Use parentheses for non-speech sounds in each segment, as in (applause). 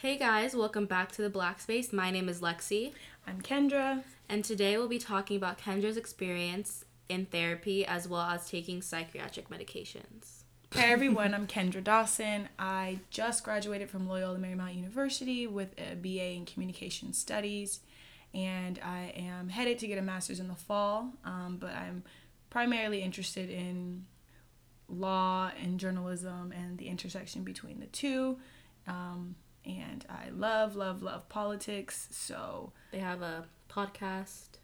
Hey guys, welcome back to the Black Space. My name is Lexi, I'm Kendra. and today we'll be talking about Kendra's experience in therapy as well as taking psychiatric medications. Hey everyone, I'm Kendra Dawson. I just graduated from Loyola Marymount University with a BA in Communication Studies, and I am headed to get a master's in the fall. Um, but I'm primarily interested in law and journalism and the intersection between the two. Um, and I love, love, love politics. So, They have a podcast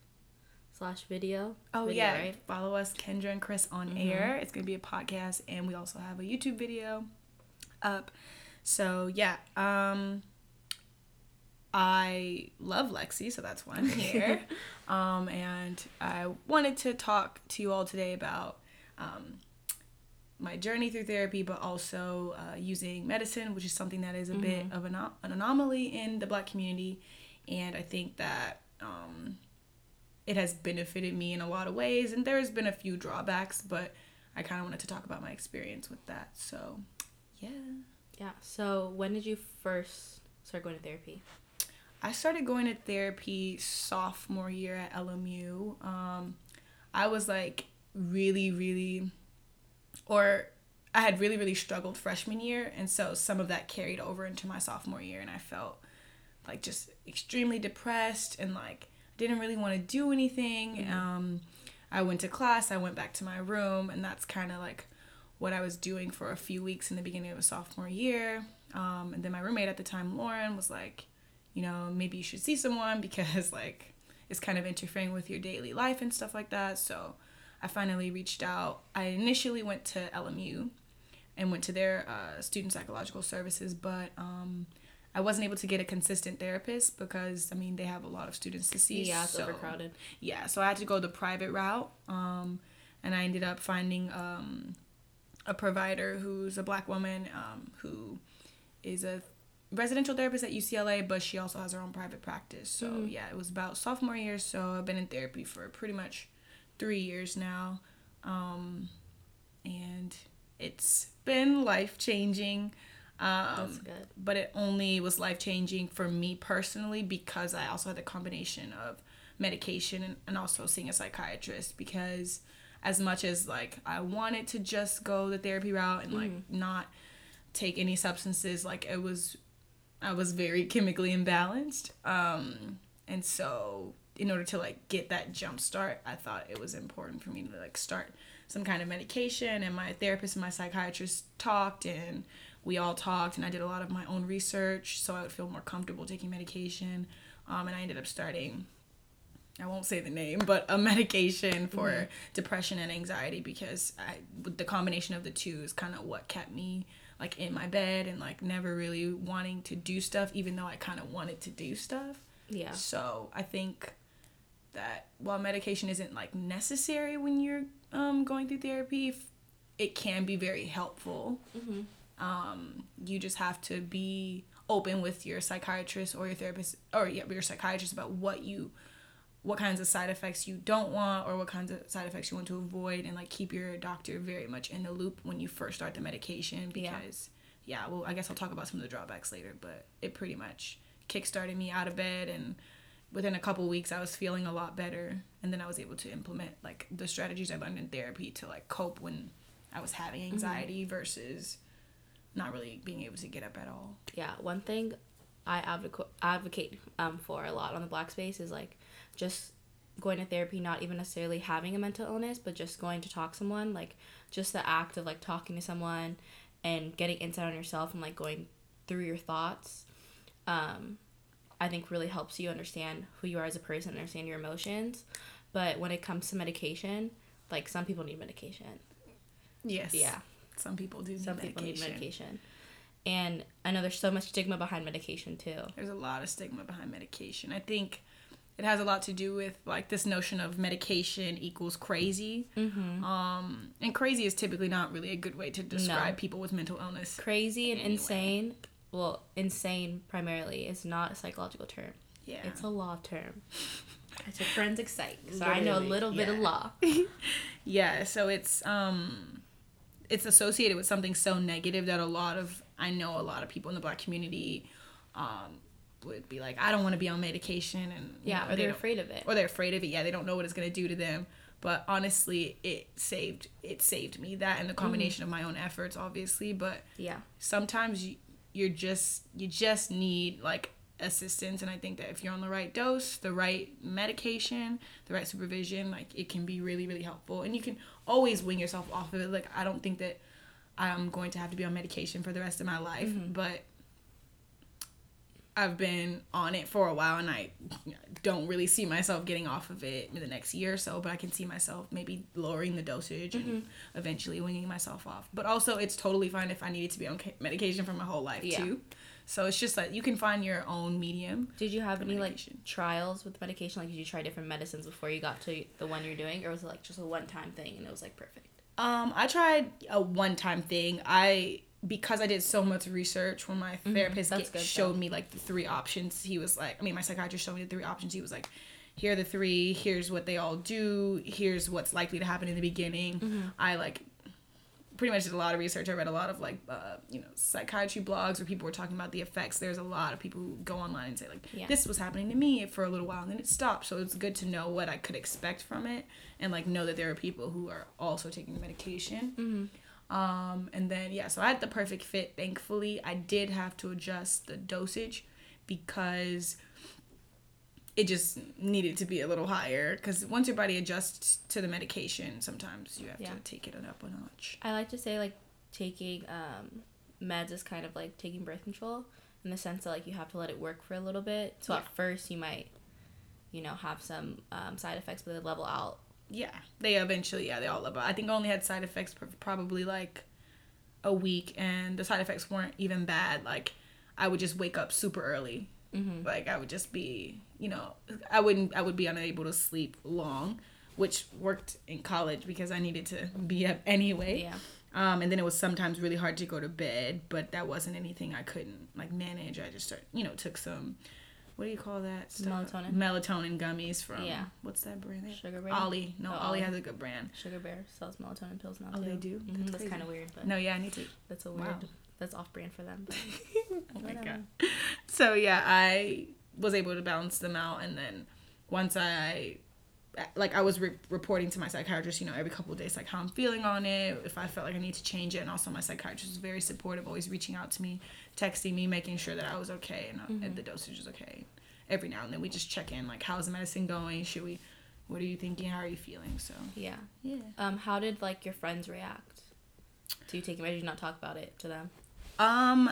slash video. oh video, yeah, right? follow us, Kendra and Chris on Mhm. air. It's gonna be a podcast, and we also have a YouTube video up. So yeah, um, I love Lexi, so that's why I'm (laughs) here. um, and I wanted to talk to you all today about um, my journey through therapy, but also uh, using medicine, which is something that is a bit of an, an anomaly in the Black community, and I think that. Um, it has benefited me in a lot of ways and there's been a few drawbacks but i kind of wanted to talk about my experience with that so yeah Yeah. So when did you first start going to therapy? i started going to therapy sophomore year at lmu um, i was like really really or i had really really struggled freshman year and so some of that carried over into my sophomore year and i felt like just extremely depressed and like didn't really want to do anything. Um, i went to class i went back to my room and that's kind of like what i was doing for a few weeks in the beginning of a sophomore year. Um, and then my roommate at the time lauren was like you know maybe you should see someone (laughs) because like it's kind of interfering with your daily life and stuff like that. So i finally reached out i initially went to lmu and went to their uh, student psychological services but um, i wasn't able to get a consistent therapist because i mean they have a lot of students to see Yeah, it's so- overcrowded. yeah so i had to go the private route um, and i ended up finding um, a provider who's a black woman um, who is a residential therapist at ucla but she also has her own private practice so Mhm. yeah it was about sophomore year so i've been in therapy for pretty much three years now um, and it's been life changing um, but it only was life changing for me personally because I also had the combination of medication and, and also seeing a psychiatrist because as much as like I wanted to just go the therapy route and like not take any substances like it was I was very chemically imbalanced um and so in order to like get that jump start I thought it was important for me to like start some kind of medication and my therapist and my psychiatrist talked and we all talked and I did a lot of my own research so I would feel more comfortable taking medication. Um, and I ended up starting, I won't say the name, but a medication for depression and anxiety because I, with the combination of the two is kind of what kept me like in my bed and like never really wanting to do stuff, even though I kind of wanted to do stuff. Yeah. So I think that while medication isn't like necessary when you're um, going through therapy, it can be very helpful. Mm-hmm. Um, you just have to be open with your psychiatrist or your therapist or yeah, your psychiatrist about what you what kinds of side effects you don't want or what kinds of side effects you want to avoid and like keep your doctor very much in the loop when you first start the medication Yeah. because yeah, well I guess I'll talk about some of the drawbacks later, but it pretty much kickstarted me out of bed and within a couple weeks I was feeling a lot better and then I was able to implement like the strategies I learned in therapy to like cope when I was having anxiety versus not really being able to get up at all. Yeah, one thing I advocate advocate um, for a lot on the black space is like just going to therapy, not even necessarily having a mental illness, but just going to talk to someone, like just the act of like talking to someone and getting insight on yourself and like going through your thoughts. Um, I think really helps you understand who you are as a person, understand your emotions. But when it comes to medication, like some people need medication. Yes. Yeah. Some people do. Some need people need medication. And I know there's so much stigma behind medication too. There's a lot of stigma behind medication. I think it has a lot to do with like this notion of medication equals crazy. Mm-hmm. Um, and crazy is typically not really a good way to describe people with mental illness. Crazy and Anyway. insane. Well, insane primarily is not a psychological term. Yeah. It's a law term. It's a forensic psych, so I know a Literally, little bit of law. (laughs) Yeah, so it's um it's associated with something so negative that a lot of I know a lot of people in the black community um, would be like, I don't want to be on medication, and Yeah, know, or they they're don't- afraid of it. or they're afraid of it. Yeah, they don't know what it's gonna do to them. But honestly, it saved it saved me that and the combination of my own efforts, obviously. But Yeah. sometimes you you're just you just need like assistance. And i think that if you're on the right dose the right medication the right supervision like it can be really really helpful. And you can always wing yourself off of it. Like i don't think that i'm going to have to be on medication for the rest of my life. Mm-hmm. But I've been on it for a while and I don't really see myself getting off of it in the next year or so, but I can see myself maybe lowering the dosage and eventually winging myself off. But also, it's totally fine if I needed to be on medication for my whole life Yeah. too. So it's just like you can find your own medium. Did you have any like trials with medication? Like, did you try different medicines before you got to the one you're doing, or was it like just a one time thing and it was like perfect? Um, I tried a one time thing. I because I did so much research when my therapist Mm-hmm. Get- good, showed though. me like the three options. He was like, I mean, my psychiatrist showed me the three options. He was like, here are the three. Here's what they all do. Here's what's likely to happen in the beginning. Mm-hmm. I like pretty much did a lot of research. I read a lot of like uh, you know psychiatry blogs where people were talking about the effects. There's a lot of people who go online and say like Yeah. this was happening to me for a little while and then it stopped. So it's good to know what I could expect from it and like know that there are people who are also taking the medication. Mm-hmm. Um, and then yeah, so I had the perfect fit. Thankfully, I did have to adjust the dosage because it just needed to be a little higher. Because once your body adjusts to the medication, sometimes you have Yeah. to take it up a notch. I like to say like taking um, meds is kind of like taking birth control in the sense that like you have to let it work for a little bit. So Yeah. at first you might, you know, have some um, side effects, but they level out. Yeah, they eventually yeah they all level. I think I only had side effects for probably like a week, and the side effects weren't even bad. Like I would just wake up super early. Mm-hmm. Like I would just be, you know, I wouldn't, I would be unable to sleep long, which worked in college because I needed to be up anyway. Yeah. Um, and then it was sometimes really hard to go to bed, but that wasn't anything I couldn't like manage. I just started, you know, took some, what do you call that? stuff? Melatonin. Melatonin gummies from Yeah. What's that brand? Sugar Bear. Olly. No, Oh, Olly has a good brand. Sugar Bear sells melatonin pills now Oh, too. they do? Mhm, That's That's, kind of weird, but No, yeah, I need to. that's a weird. Wow. That's off brand for them. (laughs) (laughs) Oh my god. So yeah, I was able to balance them out, and then once I, like, I was re- reporting to my psychiatrist, you know, every couple of days, like how I'm feeling on it, if I felt like I need to change it, and also my psychiatrist was very supportive, always reaching out to me, texting me, making sure that I was okay and, uh and the dosage was okay. Every now and then we just check in, like, how's the medicine going? Should we? What are you thinking? How are you feeling? So Yeah. yeah. Um, how did like your friends react to you taking? Did you not talk about it to them? Um,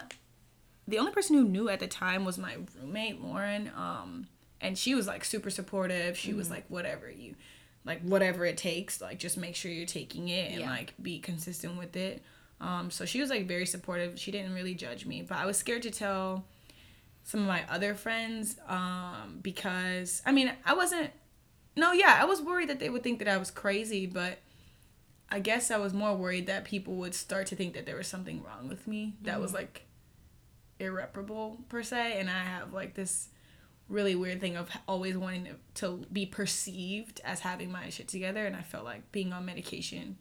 the only person who knew at the time was my roommate Lauren. Um, and she was like super supportive. She was like, whatever you, like whatever it takes, like just make sure you're taking it and Yeah. like be consistent with it. Um, so she was like very supportive. She didn't really judge me, but I was scared to tell some of my other friends um, because I mean I wasn't. No, yeah, I was worried that they would think that I was crazy, but I guess I was more worried that people would start to think that there was something wrong with me that was like irreparable per se, and I have like this really weird thing of always wanting to, to be perceived as having my shit together, and I felt like being on medication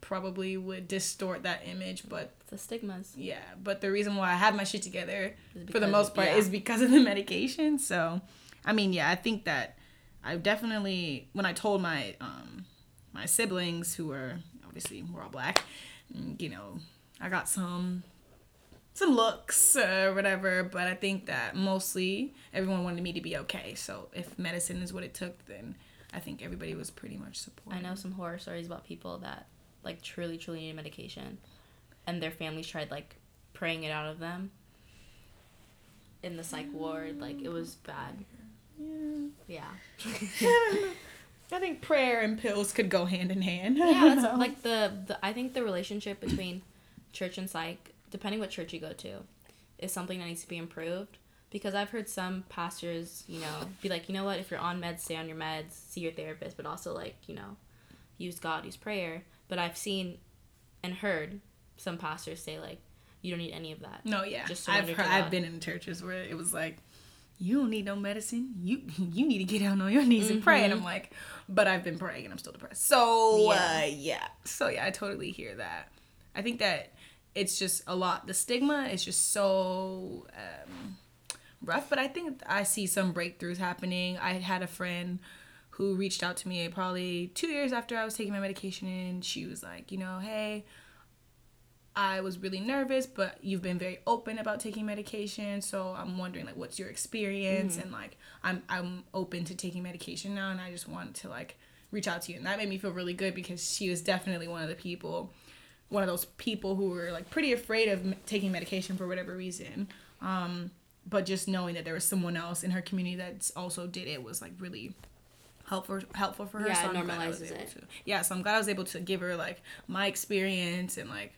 probably would distort that image, but The stigmas. yeah, but the reason why I have my shit together for the most part yeah. is because of the medication. So, I mean, yeah, I think that I definitely when I told my um my siblings who were obviously we're all black, you know, I got some some looks or whatever, but I think that mostly everyone wanted me to be okay. So, if medicine is what it took, then I think everybody was pretty much supportive. I know some horror stories about people that like truly, truly need medication, and their families tried like praying it out of them in the psych ward. Like it was bad. Yeah. Yeah. (laughs) I think prayer and pills could go hand in hand. yeah, that's (laughs) like the, the I think the relationship between church and psych, depending what church you go to, is something that needs to be improved. Because I've heard some pastors, you know, be like, you know what, if you're on meds, stay on your meds, see your therapist, but also like, you know, use God, use prayer. But I've seen and heard some pastors say like, you don't need any of that. No, yeah. Just I've heard, I've been in churches where it was like, you don't need no medicine. You you need to get down on your knees and pray. And I'm like, but I've been praying and I'm still depressed. So Mm-hmm. Yeah. yeah. Uh, yeah. So yeah, I totally hear that. I think that it's just a lot. The stigma is just so um, rough, but I think I see some breakthroughs happening. I had a friend who reached out to me probably two years after I was taking my medication, and she was like, you know, hey, I was really nervous, but you've been very open about taking medication, so I'm wondering like what's your experience Mm-hmm. and like I'm I'm open to taking medication now and I just want to like reach out to you and that made me feel really good because she was definitely one of the people one of those people who were like pretty afraid of m- taking medication for whatever reason. Um but just knowing that there was someone else in her community that also did it was like really helpful helpful for her. Yeah, so it I'm glad I was normalizes it. to. Yeah, so I'm glad I was able to give her like my experience and like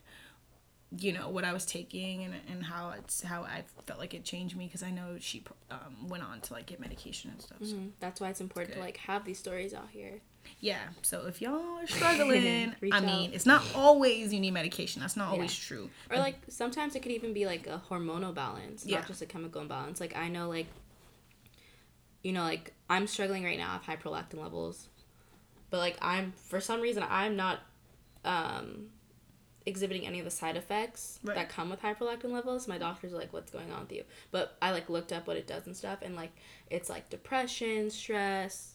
you know what I was taking and, and how it's how I felt like it changed me because I know she um, went on to like get medication and stuff. So, Mhm. That's why it's important to like have these stories out here. Yeah, so if y'all are (laughs) struggling, I out. mean, it's not always you need medication. That's not always Yeah. true. Or like sometimes it could even be like a hormonal balance, Yeah. not just a chemical imbalance. Like I know like you know, like I'm struggling right now, I have high prolactin levels. But like I'm for some reason I'm not um exhibiting any of the side effects Right. that come with high prolactin levels. My doctor's like, What's going on with you? But I like looked up what it does and stuff and like it's like depression, stress.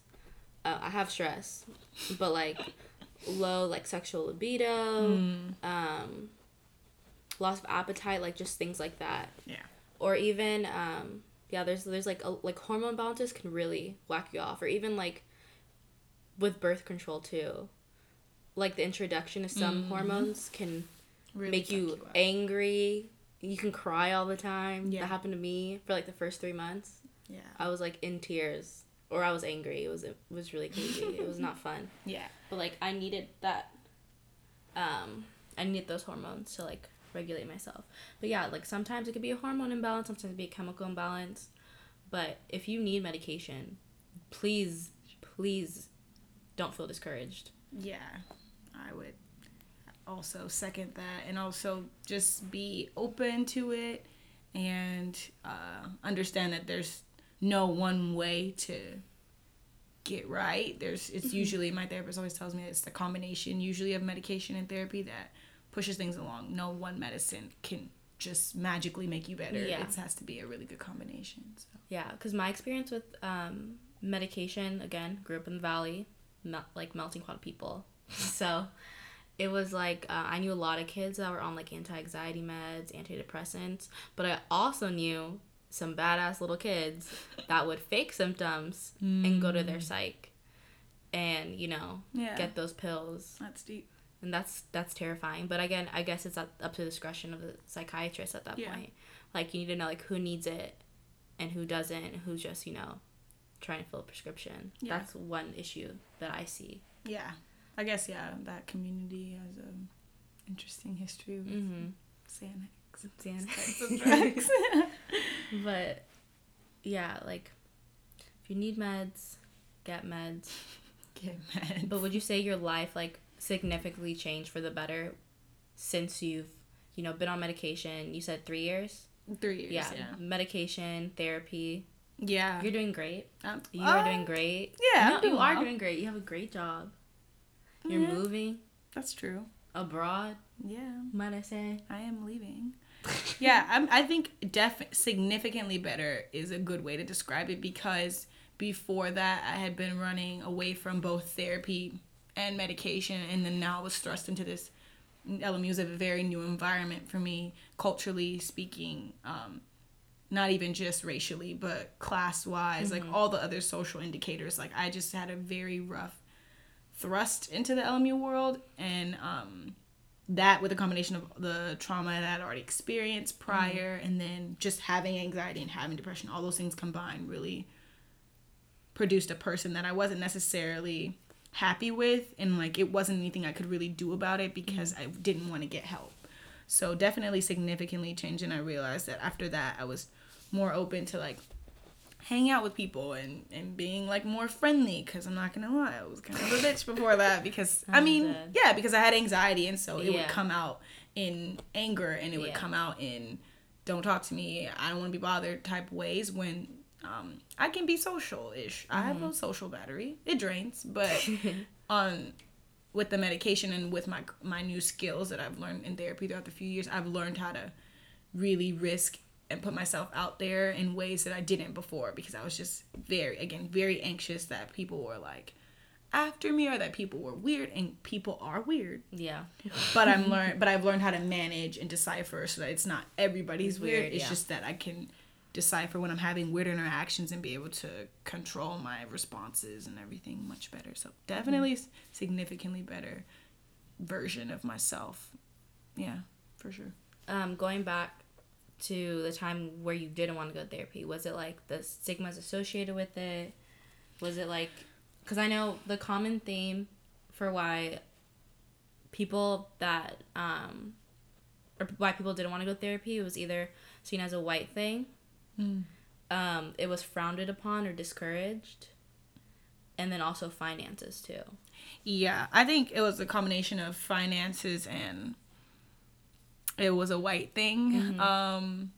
Uh, I have stress. But like low like sexual libido, um loss of appetite, like just things like that. Yeah. Or even um yeah, there's there's like a, like hormone balances can really whack you off or even like with birth control too. Like the introduction of some hormones can Really make fuck you angry. You can cry all the time. Yeah. That happened to me for like the first 3 months. Yeah. I was like in tears or I was angry. It was it was really crazy. it was not fun. (laughs) Yeah. But like I needed that um I needed those hormones to like regulate myself. But yeah, like sometimes it could be a hormone imbalance, sometimes it could be a chemical imbalance. But if you need medication, please please don't feel discouraged. Yeah, I would also second that, and also just be open to it and uh, understand that there's no one way to get right. There's it's usually my therapist always tells me it's the combination usually of medication and therapy that pushes things along. No one medicine can just magically make you better. Yeah. It has to be a really good combination. So. Yeah, because my experience with um, medication, again, grew up in the valley, mel- like melting pot of people. (laughs) so it was like uh, I knew a lot of kids that were on like anti anxiety meds, antidepressants, but I also knew some badass little kids (laughs) that would fake symptoms and go to their psych and, you know, Yeah. get those pills That's deep. and that's that's terrifying but again i guess it's up, to the discretion of the psychiatrist at that Yeah. point like you need to know like who needs it and who doesn't and who's just you know trying to fill a prescription Yeah. that's one issue that i see Yeah. I guess yeah, that community has a interesting history with mm-hmm Xanax. drugs. (laughs) (laughs) but yeah like if you need meds get meds (laughs) Get meds. but would you say your life like significantly changed for the better since you've you know been on medication you said three years Three years. yeah, Yeah. medication therapy Yeah. You're doing great. Um, You uh, are doing great. Yeah. No, doing you are well. doing great. You have a great job. You're Yeah. moving That's true. abroad, Yeah. might I say? I am leaving. Yeah, I'm, I think def significantly better is a good way to describe it because before that I had been running away from both therapy and medication, and then now I was thrust into this. LMU is a very new environment for me, culturally speaking. Um, not even just racially, but class wise, like all the other social indicators. Like I just had a very rough thrust into the LMU world, and um, that with a combination of the trauma that I'd already experienced prior, mm-hmm. and then just having anxiety and having depression, all those things combined really produced a person that I wasn't necessarily happy with, and like it wasn't anything I could really do about it because mm-hmm. I didn't want to get help. So definitely significantly changed, and I realized that after that I was more open to like hang out with people and and being like more friendly because i'm not gonna lie i was kind of a bitch before that because (laughs) i mean dead. yeah because i had anxiety and so it would come out in anger and it would Yeah. come out in don't talk to me i don't want to be bothered type ways when um i can be social-ish i have Mm-hmm. a social battery it drains but on (laughs) with the medication and with my my new skills that I've learned in therapy throughout the few years, I've learned how to really risk and put myself out there in ways that I didn't before because I was just very again very anxious that people were like after me or that people were weird and people are weird. Yeah. But I'm (laughs) learned but I've learned how to manage and decipher so that it's not everybody's weird. Weird, It's yeah. just that I can decipher when I'm having weird interactions and be able to control my responses and everything much better. So definitely s- significantly better version of myself. Yeah, for sure. Um, going back to the time where you didn't want to go to therapy, was it like the stigmas associated with it? Was it like, because I know the common theme for why people that, um, or why people didn't want to go to therapy was either seen as a white thing, um, it was frowned upon or discouraged, and then also finances too. Yeah, I think it was a combination of finances and it was a white thing. Um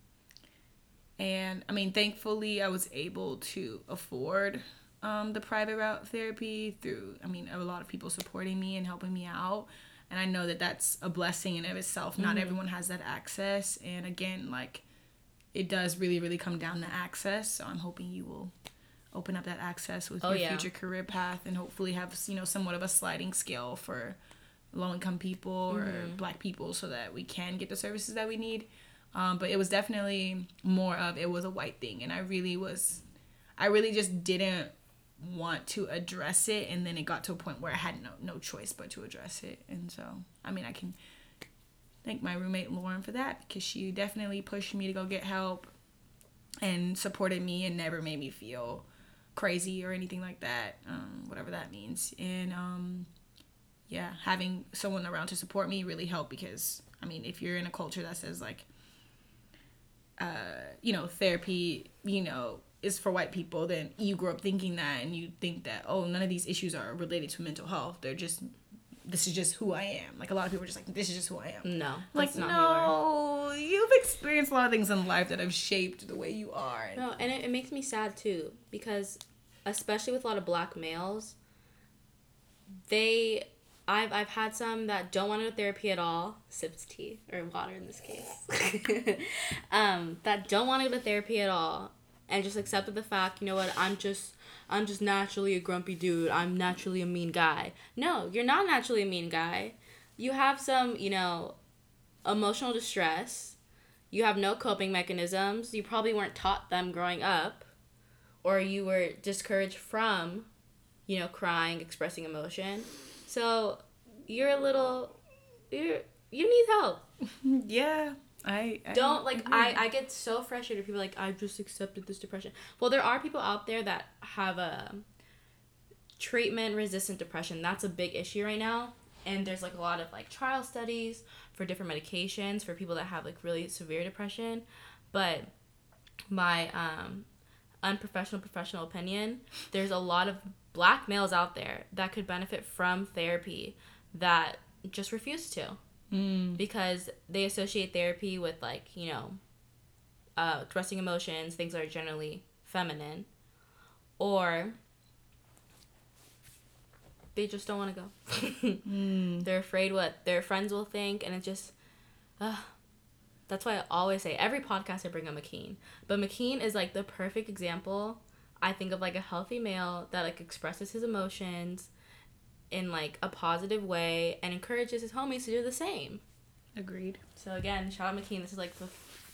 and I mean, thankfully I was able to afford um the private route therapy through I mean, a lot of people supporting me and helping me out. And I know that that's a blessing in of itself. Not everyone has that access and again, like it does really really come down to access. So I'm hoping you will open up that access with Oh, your yeah. future career path and hopefully have you know somewhat of a sliding scale for low income people or Mm-hmm. black people so that we can get the services that we need um, but it was definitely more of it was a white thing and i really was i really just didn't want to address it and then it got to a point where i had no, no choice but to address it and so i mean i can thank my roommate lauren for that because she definitely pushed me to go get help and supported me and never made me feel crazy or anything like that, um, whatever that means. And um, yeah, having someone around to support me really helped because I mean, if you're in a culture that says like, uh, you know, therapy, you know, is for white people, then you grow up thinking that and you think that oh, none of these issues are related to mental health. They're just this is just who I am. Like a lot of people are just like this is just who I am. No, Like who you no, you've experienced a lot of things in life that have shaped the way you are. No, and it, it makes me sad too because, especially with a lot of black males, they, I've I've had some that don't want to go therapy at all, sips tea or water in this case, (laughs) um, that don't want to go to therapy at all, and just accepted the fact, you know what, I'm just. I'm just naturally a grumpy dude. I'm naturally a mean guy. No, you're not naturally a mean guy. You have some, you know, emotional distress you have no coping mechanisms you probably weren't taught them growing up or you were discouraged from you know crying expressing emotion so you're a little you're you need help. (laughs) Yeah, I, I don't like I, I get so frustrated. People like i've just accepted this depression. Well there are people out there that have a treatment resistant depression. That's a big issue right now. And there's like a lot of like trial studies for different medications for people that have like really severe depression. But my um unprofessional professional opinion there's a lot of black males out there that could benefit from therapy that just refuse to. Mm. because they associate therapy with like you know uh, expressing emotions things that are generally feminine. Or they just don't want to go. (laughs) Mm. they're afraid what their friends will think and it just uh, that's why i always say every podcast i bring up mckean. But mckean is like the perfect example i think of like a healthy male that like expresses his emotions in like a positive way and encourages his homies to do the same Agreed. so again, shout out McKean. This is like the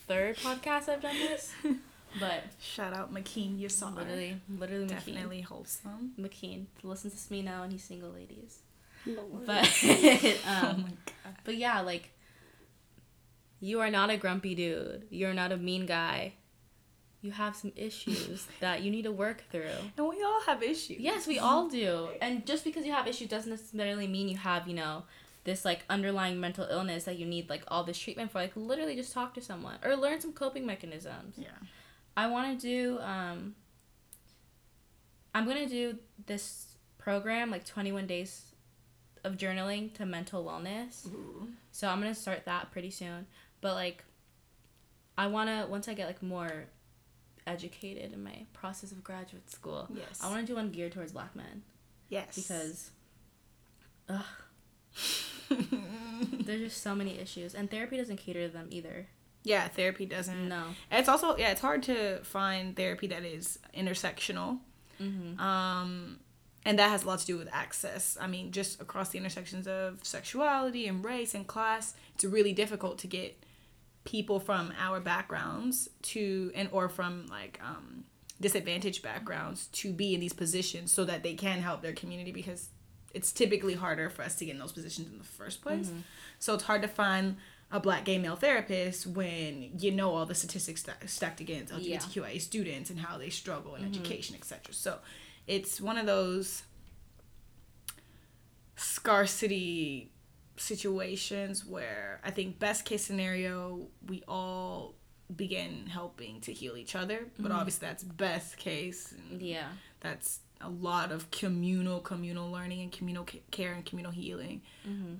third podcast I've done this, (laughs) but Shout out McKean, you saw literally, literally Definitely wholesome. McKean. McKean listens to me now, and he's single, ladies. Lord. But (laughs) (laughs) oh um, my god. but yeah, like you are not a grumpy dude. You're not a mean guy. You have some issues (laughs) that you need to work through. And we all have issues. Yes, we all do. And just because you have issues doesn't necessarily mean you have, you know, this like underlying mental illness that you need like all this treatment for. Like literally just talk to someone or learn some coping mechanisms. Yeah. I want to do um I'm going to do this program like 21 days of journaling to mental wellness. Ooh. So I'm going to start that pretty soon. But like I want to once I get like more educated in my process of graduate school. Yes. I want to do one geared towards black men Yes. because ugh, (laughs) There's just so many issues, and therapy doesn't cater to them either. Yeah, therapy doesn't. No. It's also yeah, it's hard to find therapy that is intersectional. Mm-hmm. Um, and that has a lot to do with access. I mean, just across the intersections of sexuality and race and class, it's really difficult to get people from our backgrounds to and or from like um, disadvantaged backgrounds to be in these positions so that they can help their community because it's typically harder for us to get in those positions in the first place. So it's hard to find a black gay male therapist when you know all the statistics sta- stacked against Yeah. Students and how they struggle in education, etc. So it's one of those scarcity situations where I think best case scenario we all begin helping to heal each other, but obviously that's best case. and Yeah. that's a lot of communal communal learning and communal care and communal healing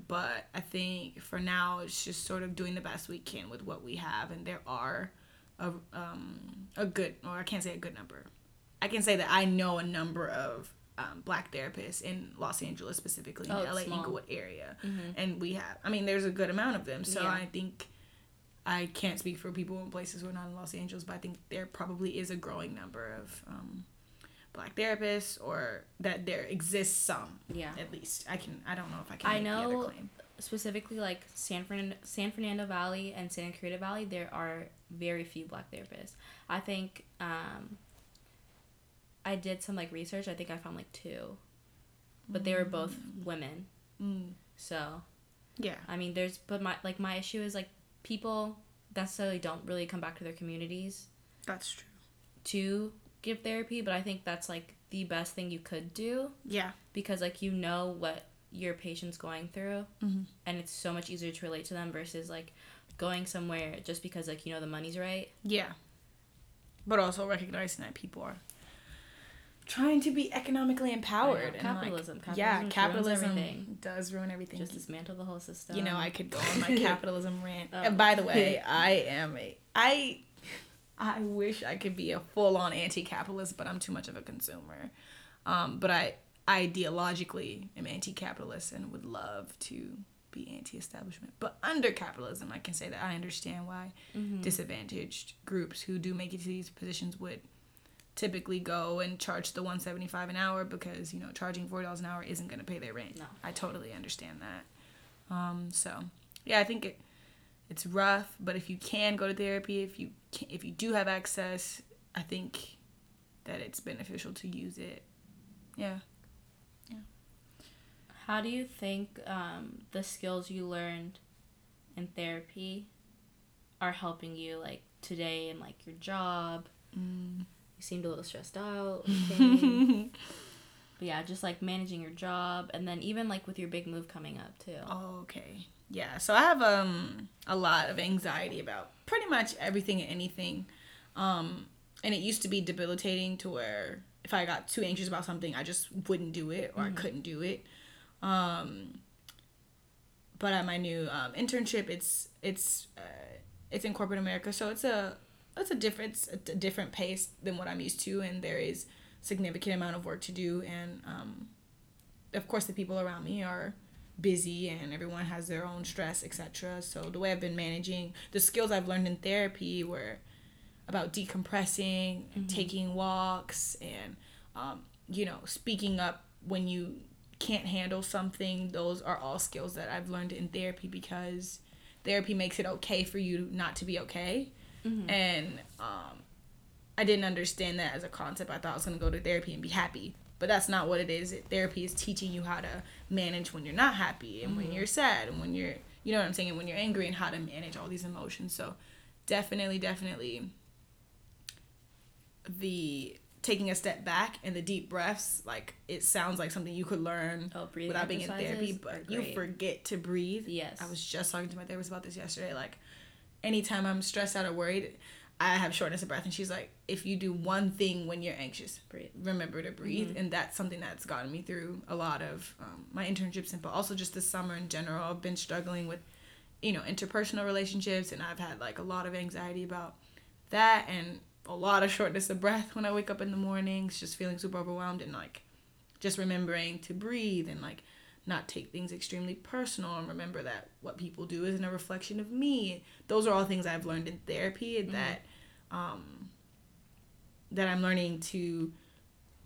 but i think for now it's just sort of doing the best we can with what we have and there are a, um, a good or i can't say a good number i can say that i know a number of um, black therapists in los angeles specifically in Oh, the la small. inglewood area and we have i mean there's a good amount of them so Yeah. i think I can't speak for people in places who are not in Los Angeles, but I think there probably is a growing number of um, black therapists, or that there exists some. Yeah. At least I can. I don't know if I can. I make the other know claim. specifically like San Fernando, San Fernando Valley and Santa Clarita Valley, there are very few black therapists. I think um, I did some like research. I think I found like two, but they were both women. Mm. So Yeah. I mean, there's but my like my issue is like people necessarily don't really come back to their communities That's true. to give therapy, but I think that's like the best thing you could do Yeah. because like you know what your patient's going through Mhm. and it's so much easier to relate to them versus like going somewhere just because like you know the money's right Yeah. But also recognizing that people are trying to be economically empowered. and, like, Capitalism. yeah, Capitalism capitalism does ruin everything. just dismantle the whole system you know, I could go on my (laughs) capitalism rant. Oh. And by the way, (laughs) I am a I I wish I could be a full on anti capitalist, but I'm too much of a consumer. Um, but I ideologically am anti capitalist and would love to be anti establishment. But under capitalism I can say that I understand why Mm-hmm. disadvantaged groups who do make it to these positions would typically go and charge the 175 an hour because you know charging four dollars an hour isn't going to pay their rent No. i totally understand that um so yeah i think it it's rough but if you can go to therapy if you can, if you do have access i think that it's beneficial to use it yeah Yeah. how do you think um, the skills you learned in therapy are helping you like today in like your job Mm. You seemed a little stressed out (laughs) okay. but yeah just like managing your job and then even like with your big move coming up too Oh, okay. Yeah. So I have um a lot of anxiety about pretty much everything and anything. Um and it used to be debilitating to where if I got too anxious about something, I just wouldn't do it or I couldn't do it. Um but at my new um, internship, it's it's uh, it's in corporate America, so it's a it's a different a different pace than what I'm used to, and there is significant amount of work to do, and um, of course the people around me are busy and everyone has their own stress etc so the way i've been managing the skills i've learned in therapy were about decompressing and taking walks and um, you know speaking up when you can't handle something. Those are all skills that i've learned in therapy because therapy makes it okay for you not to be okay and um, I didn't understand that as a concept. I thought I was going to go to therapy and be happy. But that's not what it is. Therapy is teaching you how to manage when you're not happy and when you're sad and when you're, you know what I'm saying, and when you're angry and how to manage all these emotions. So definitely, definitely the taking a step back and the deep breaths, like it sounds like something you could learn Oh, without being in therapy, but you forget to breathe. Yes. I was just talking to my therapist about this yesterday. Like, anytime I'm stressed out or worried, I have shortness of breath. And she's like, if you do one thing when you're anxious, Breathe. remember to breathe. And that's something that's gotten me through a lot of um, my internships and but also just this summer in general. I've been struggling with, you know, interpersonal relationships and I've had like a lot of anxiety about that and a lot of shortness of breath when I wake up in the mornings, just feeling super overwhelmed and like just remembering to breathe and like not take things extremely personal and remember that what people do isn't a reflection of me. Those are all things I've learned in therapy mm-hmm. that um that I'm learning to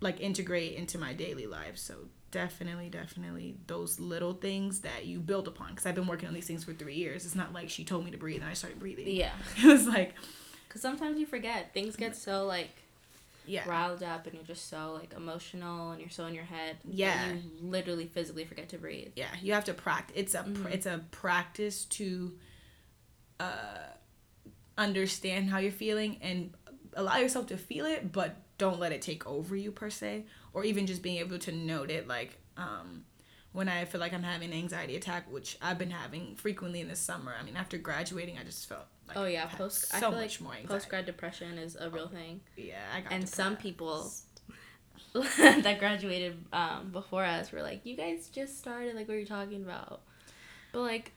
like integrate into my daily life. So definitely definitely those little things that you build upon because i've been working on these things for three years it's not like she told me to breathe and i started breathing yeah (laughs) it was like (laughs) because sometimes you forget things get so like yeah. riled up and you're just so like emotional and you're so in your head yeah you literally physically forget to breathe. Yeah you have to practice it's a mm-hmm. it's a practice to uh understand how you're feeling and allow yourself to feel it but don't let it take over you per se or even just being able to note it like um when I feel like I'm having an anxiety attack, which I've been having frequently in the summer. I mean, after graduating, I just felt like oh yeah, post so I feel much like more Post grad depression is a real thing. Yeah, I got and depressed. some people (laughs) that graduated um, before us were like, "You guys just started. Like, what are you talking about?" But like,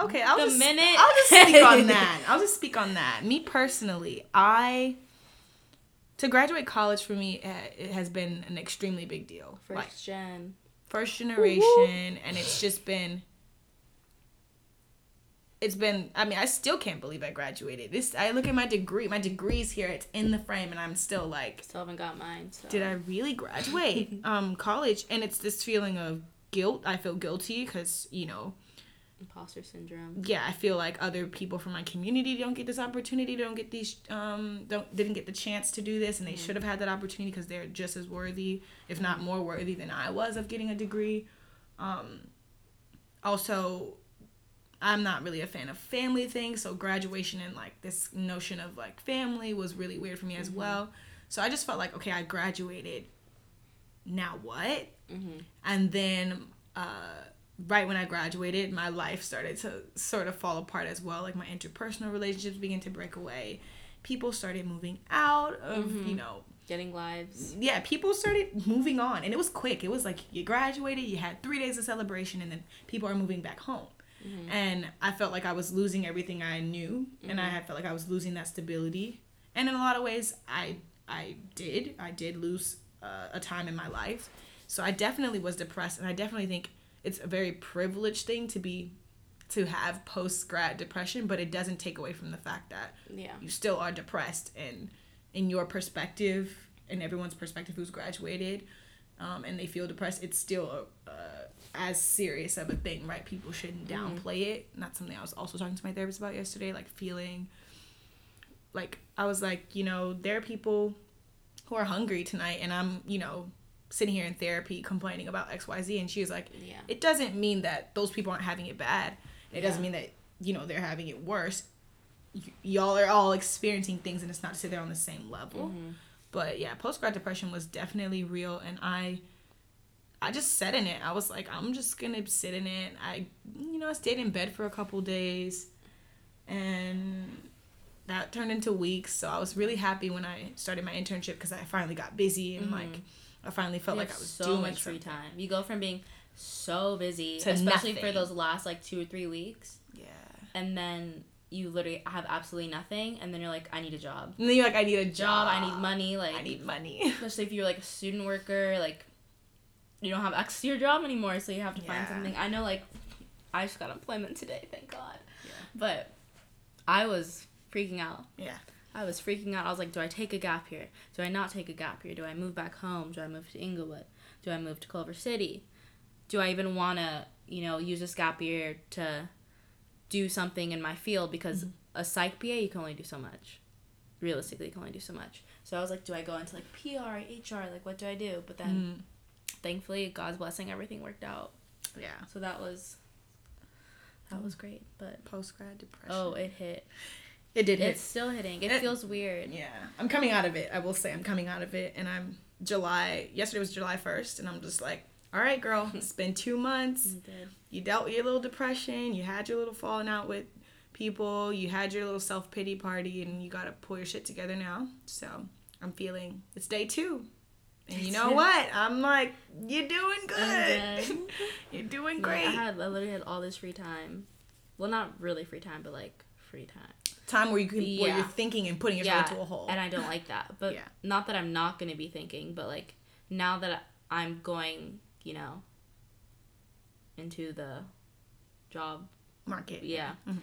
okay, I'll the just minute I'll just speak on (laughs) that. I'll just speak on that. Me personally, I to graduate college for me it has been an extremely big deal. First like, gen. First generation, and it's just been. It's been. I mean, I still can't believe I graduated. This. I look at my degree. My degree's here. It's in the frame, and I'm still like. Still haven't got mine. So. Did I really graduate? (laughs) um, college, and it's this feeling of guilt. I feel guilty because you know imposter syndrome yeah i feel like other people from my community don't get this opportunity don't get these um don't didn't get the chance to do this and they mm-hmm. should have had that opportunity because they're just as worthy if not more worthy than i was of getting a degree um also i'm not really a fan of family things so graduation and like this notion of like family was really weird for me as mm-hmm. well so i just felt like okay i graduated now what mm-hmm. and then uh right when I graduated, my life started to sort of fall apart as well. Like my interpersonal relationships began to break away. People started moving out of, mm-hmm. you know, getting lives. Yeah, people started moving on, and it was quick. It was like you graduated, you had three days of celebration, and then people are moving back home. Mm-hmm. And I felt like I was losing everything I knew, mm-hmm. and I felt like I was losing that stability. And in a lot of ways, I I did. I did lose uh, a time in my life. So I definitely was depressed, and I definitely think it's a very privileged thing to be to have post grad depression, but it doesn't take away from the fact that yeah. you still are depressed and in your perspective and everyone's perspective who's graduated um, and they feel depressed, it's still uh, as serious of a thing, right? People shouldn't mm-hmm. downplay mm-hmm. it. And that's something I was also talking to my therapist about yesterday, like feeling like I was like, you know, there are people who are hungry tonight and I'm, you know, sitting here in therapy complaining about xyz and she was like yeah. it doesn't mean that those people aren't having it bad it yeah. doesn't mean that you know they're having it worse y- y'all are all experiencing things and it's not to say they're on the same level mm-hmm. but yeah post-grad depression was definitely real and i i just sat in it i was like i'm just gonna sit in it i you know i stayed in bed for a couple days and that turned into weeks so i was really happy when i started my internship because i finally got busy and mm-hmm. like I finally felt like I was so much free time. You go from being so busy, to especially nothing. for those last like two or three weeks. Yeah. And then you literally have absolutely nothing, and then you're like, I need a job. And then you're like, I need a job. job I need money. Like I need money. (laughs) especially if you're like a student worker, like you don't have access to your job anymore, so you have to yeah. find something. I know, like I just got employment today, thank God. Yeah. But I was freaking out. Yeah. I was freaking out. I was like, do I take a gap year? Do I not take a gap year? Do I move back home? Do I move to Inglewood? Do I move to Culver City? Do I even want to, you know, use this gap year to do something in my field? Because mm-hmm. a psych BA, you can only do so much. Realistically, you can only do so much. So I was like, do I go into like PR, HR? Like, what do I do? But then, mm-hmm. thankfully, God's blessing, everything worked out. Yeah. So that was that was great. But post grad depression. Oh, it hit. It did hit. It's still hitting. It, it, feels weird. Yeah. I'm coming out of it. I will say I'm coming out of it and I'm July yesterday was July 1st and I'm just like, all right, girl, (laughs) it's been 2 months. You dealt with your little depression, you had your little falling out with people, you had your little self-pity party and you got to pull your shit together now. So, I'm feeling it's day 2. And you know what? I'm like, you're doing good. (laughs) you're doing great. I had I literally had all this free time. Well, not really free time, but like free time time where you can yeah. where you're thinking and putting yourself yeah. into a hole. And I don't like that. (laughs) But yeah. not that I'm not going to be thinking, but like now that I'm going, you know, into the job Market. yeah Mhm.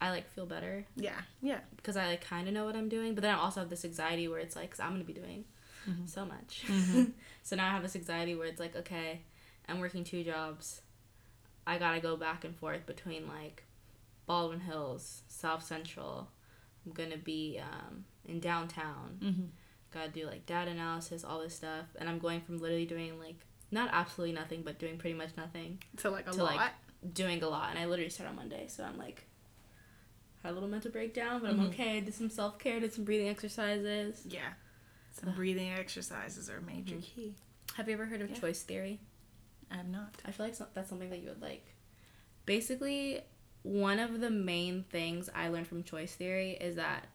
i like feel better Yeah. Yeah. because i like kind of know what i'm doing but then i also have this anxiety where it's like because i'm gonna be doing so much Mhm. (laughs) so now i have this anxiety where it's like okay i'm working two jobs i gotta go back and forth between like baldwin hills south central i'm gonna be um, in downtown Mm-hmm. gotta do like data analysis all this stuff and i'm going from literally doing like not absolutely nothing but doing pretty much nothing So like a To, lot. like, doing a lot and i literally start on monday so i'm like had a little mental breakdown but i'm Mhm. okay did some self-care did some breathing exercises yeah. Some breathing exercises are major Mhm. key. have you ever heard of Yeah. choice theory I have not. i feel like that's something that you would like basically one of the main things i learned from choice theory is that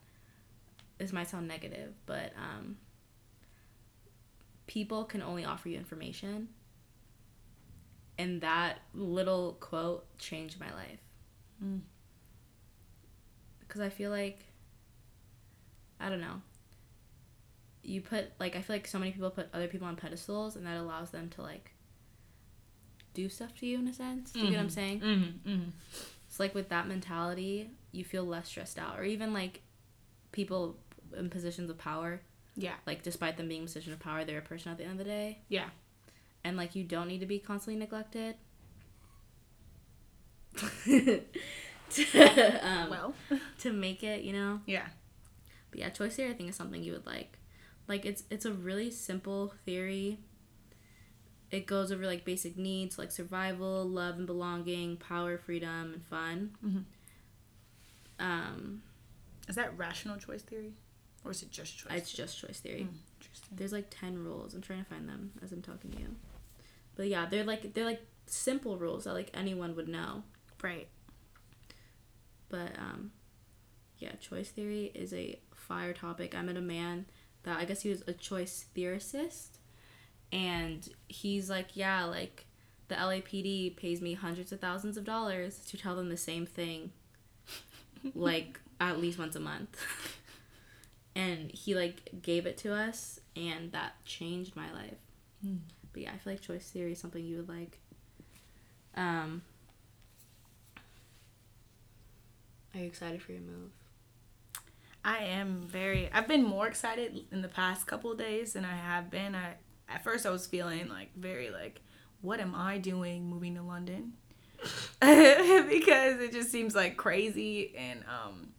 this might sound negative but um, people can only offer you information and that little quote changed my life Mm. because i feel like i don't know you put like i feel like so many people put other people on pedestals and that allows them to like do stuff to you in a sense do you get what i'm Mhm. saying Mm-hmm. Mm-hmm. It's like with that mentality you feel less stressed out or even like people in positions of power Yeah. like despite them being in position of power they're a person at the end of the day Yeah. and like you don't need to be constantly neglected (laughs) to, um, Well. (laughs) to make it you know Yeah. but yeah choice theory i think is something you would like like it's it's a really simple theory it goes over like basic needs like survival love and belonging power freedom and fun Mhm. um Is that rational choice theory, or is it just choice? it's just choice theory Mm, interesting. there's like 10 rules i'm trying to find them as i'm talking to you but yeah they're like they're like simple rules that like anyone would know Right. but um yeah choice theory is a fire topic i met a man that i guess he was a choice theorist and he's like yeah like the lapd pays me hundreds of thousands of dollars to tell them the same thing (laughs) like at least once a month and he like gave it to us and that changed my life Hmm. but yeah i feel like choice theory is something you would like um are you excited for your move I am very. I've been more excited in the past couple of days than I have been. I at first I was feeling like very like, what am I doing moving to London? (laughs) because it just seems like crazy and um,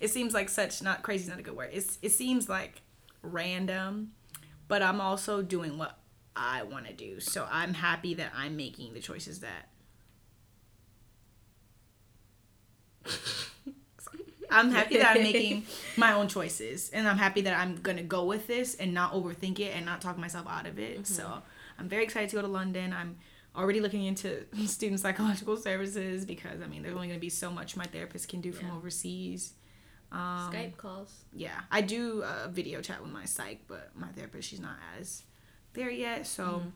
it seems like such not crazy is not a good word. It's it seems like random, but I'm also doing what I want to do. So I'm happy that I'm making the choices that I'm happy that I'm making (laughs) my own choices, and I'm happy that I'm gonna go with this and not overthink it and not talk myself out of it. So I'm very excited to go to London. I'm already looking into (laughs) student psychological services because I mean, there's only gonna be so much my therapist can do from overseas. Um, skype calls yeah, I do a video chat with my psych, but my therapist she's not as there yet. So Mm-hmm.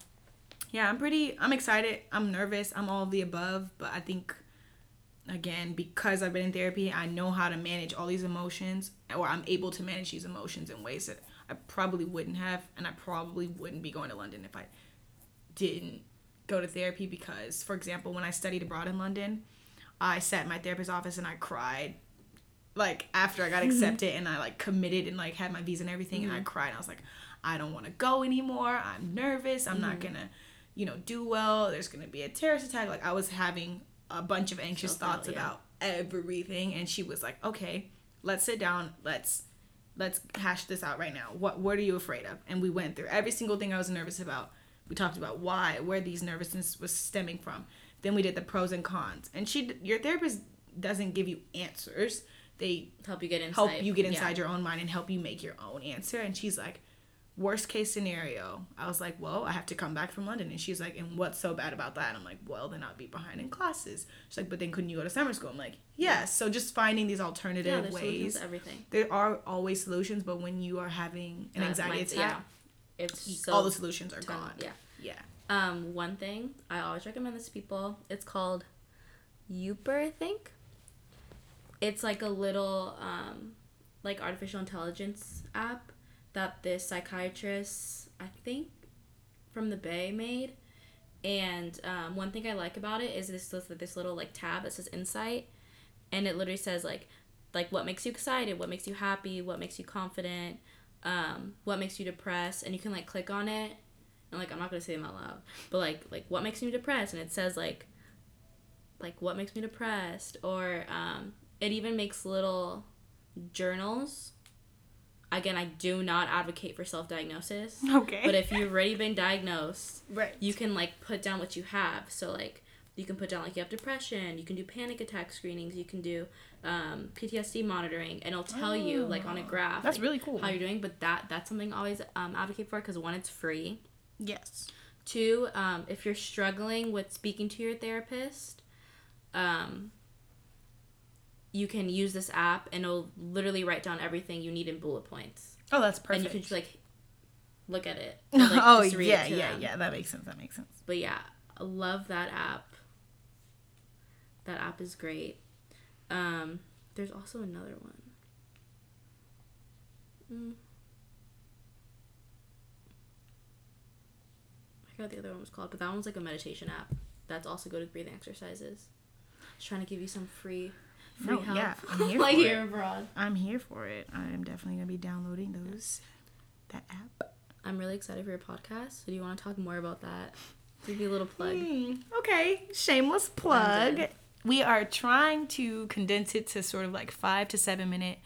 yeah, I'm pretty. I'm excited. I'm nervous. I'm all of the above, but I think again because I've been in therapy, I know how to manage all these emotions, or I'm able to manage these emotions in ways that I probably wouldn't have, and I probably wouldn't be going to London if I didn't go to therapy. Because, for example, when I studied abroad in London, I sat in my therapist's office and I cried like after I got mm-hmm. accepted and I like committed and like had my visa and everything and I mm-hmm. cried. I was like, I don't want to go anymore. I'm nervous. I'm not mm-hmm. gonna, you know, do well. There's gonna be a terrorist attack. Like I was having a bunch of anxious thoughts yeah. about everything and she was like, Okay, let's sit down. Let's let's hash this out right now. What what are you afraid of? And we went through every single thing I was nervous about. We talked about why, where these nervousness was stemming from. Then we did the pros and cons. And she your therapist doesn't give you answers. They help you get inside help you get yeah. inside your own mind and help you make your own answer. And she's like, worst case scenario. I was like, well, I have to come back from London. And she's like, and what's so bad about that? And I'm like, well, then I'll be behind in classes. She's like, but then couldn't you go to summer school? I'm like, yes. So just finding these alternative solutions ways. everything There are always solutions, but when you are having an That anxiety attack, yeah it's so all the solutions are gone. yeah Yeah. Um, one thing I always recommend this to people. It's called Youper, I think. It's like a little um, like artificial intelligence app that this psychiatrist, I think, from the Bay made, And um, one thing I like about it is this this little like tab that says insight, and it literally says like like what makes you excited, what makes you happy, what makes you confident, um, what makes you depressed, and you can like click on it, and like I'm not gonna say them out loud, but like like what makes me depressed, and it says like like what makes me depressed, or um, it even makes little journals again, I do not advocate for self diagnosis. Okay. But if you've already been diagnosed, right, you can like put down what you have. So like you can put down like you have depression. You can do panic attack screenings. You can do um, PTSD monitoring, and it'll tell oh, you like on a graph. That's like, really cool. How you're doing, but that that's something I always um, advocate for because one, it's free. Yes. Two, um, if you're struggling with speaking to your therapist, um, you can use this app and it'll literally write down everything you need in bullet points. Oh, that's perfect. And you can just like look at it. (laughs) like, oh yeah, yeah, them. yeah. That makes sense. That makes sense. But yeah, I love that app. That app is great. Um, there's also another one. Mm. I forgot the other one was called, but that one's like a meditation app. That's also good at breathing exercises. Just trying to give you some free no, help. yeah, I'm here (laughs) like for here it. abroad. I'm here for it. I'm definitely gonna be downloading those that app. I'm really excited for your podcast. So do you want to talk more about that? Give you a little plug. Mm, okay, shameless plug. We are trying to condense it to sort of like five to seven minute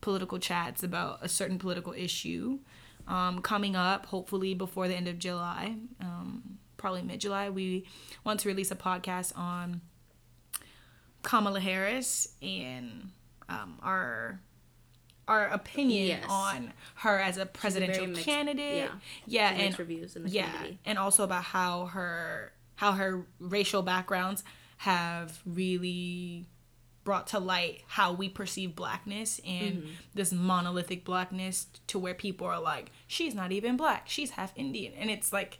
political chats about a certain political issue. Um, coming up, hopefully before the end of July, um, probably mid July, we want to release a podcast on Kamala Harris and um, our our opinion yes. on her as a presidential mixed, candidate. Yeah, yeah and reviews in the yeah, community. and also about how her how her racial backgrounds have really brought to light how we perceive blackness and mm-hmm. this monolithic blackness to where people are like she's not even black she's half indian and it's like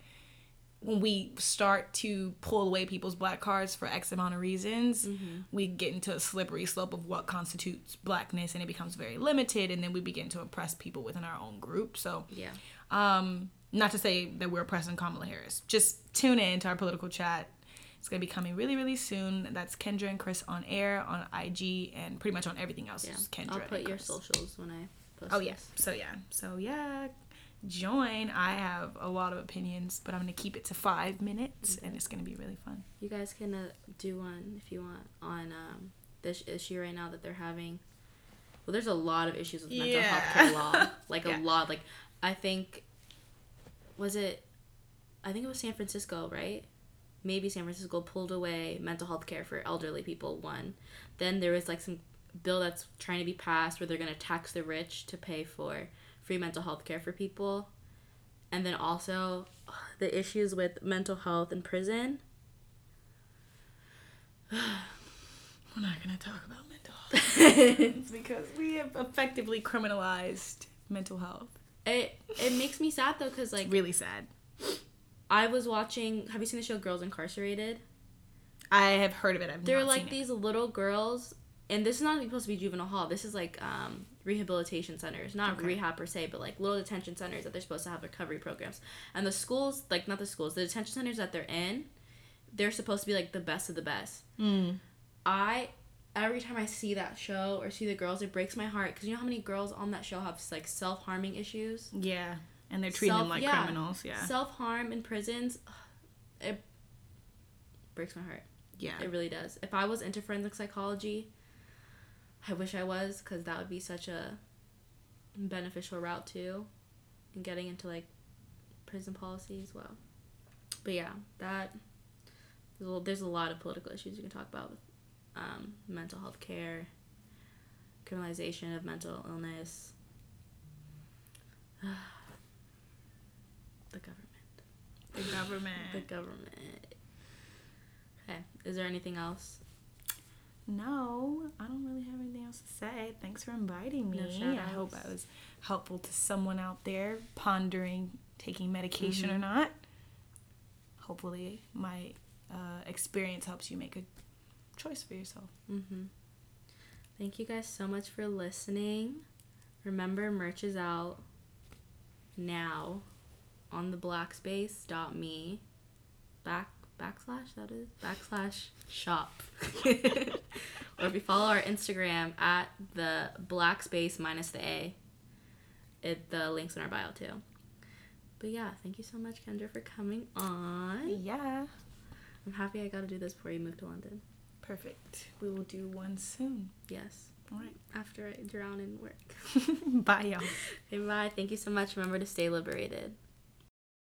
when we start to pull away people's black cards for X amount of reasons, mm-hmm. we get into a slippery slope of what constitutes blackness and it becomes very limited and then we begin to oppress people within our own group. So yeah. Um, not to say that we're oppressing Kamala Harris. Just tune in to our political chat. It's gonna be coming really, really soon. That's Kendra and Chris on air on IG and pretty much on everything else. Yeah. Kendra. I'll put your socials when I post. Oh yes. Yeah. So yeah. So yeah join. I have a lot of opinions, but I'm gonna keep it to five minutes, and it's gonna be really fun. You guys can uh, do one if you want on um, this issue right now that they're having. Well, there's a lot of issues with mental yeah. health care law, (laughs) like yeah. a lot. Like I think, was it? I think it was San Francisco, right? Maybe San Francisco pulled away mental health care for elderly people. One, then there was like some bill that's trying to be passed where they're gonna tax the rich to pay for free mental health care for people. And then also the issues with mental health in prison. (sighs) We're not going to talk about mental health (laughs) because we have effectively criminalized mental health. It it makes me sad though cuz like it's really sad. I was watching have you seen the show Girls Incarcerated? I have heard of it. I've They're like these little girls and this is not supposed to be juvenile hall. This is like um, rehabilitation centers, not okay. rehab per se, but like little detention centers that they're supposed to have recovery programs. And the schools, like not the schools, the detention centers that they're in, they're supposed to be like the best of the best. Mm. I every time I see that show or see the girls, it breaks my heart because you know how many girls on that show have like self harming issues. Yeah, and they're treating self, them like yeah, criminals. Yeah, self harm in prisons, it breaks my heart. Yeah, it really does. If I was into forensic psychology I wish I was because that would be such a beneficial route too, and getting into like prison policy as well. But yeah, that there's a lot of political issues you can talk about with um, mental health care, criminalization of mental illness, (sighs) the government. The government. the government. Okay. Is there anything else no, I don't really have anything else to say. Thanks for inviting me. No I hope I was helpful to someone out there pondering taking medication mm-hmm. or not. Hopefully, my uh, experience helps you make a choice for yourself. Mm-hmm. Thank you guys so much for listening. Remember, merch is out now on the blackspace.me back backslash that is backslash shop. (laughs) or if you follow our Instagram at the black space minus the A, it the links in our bio too. But yeah, thank you so much, Kendra, for coming on. Yeah. I'm happy I got to do this before you move to London. Perfect. We will do one soon. Yes. All right. After I drown in work. (laughs) Bye, y'all. (laughs) Okay, bye. Thank you so much. Remember to stay liberated.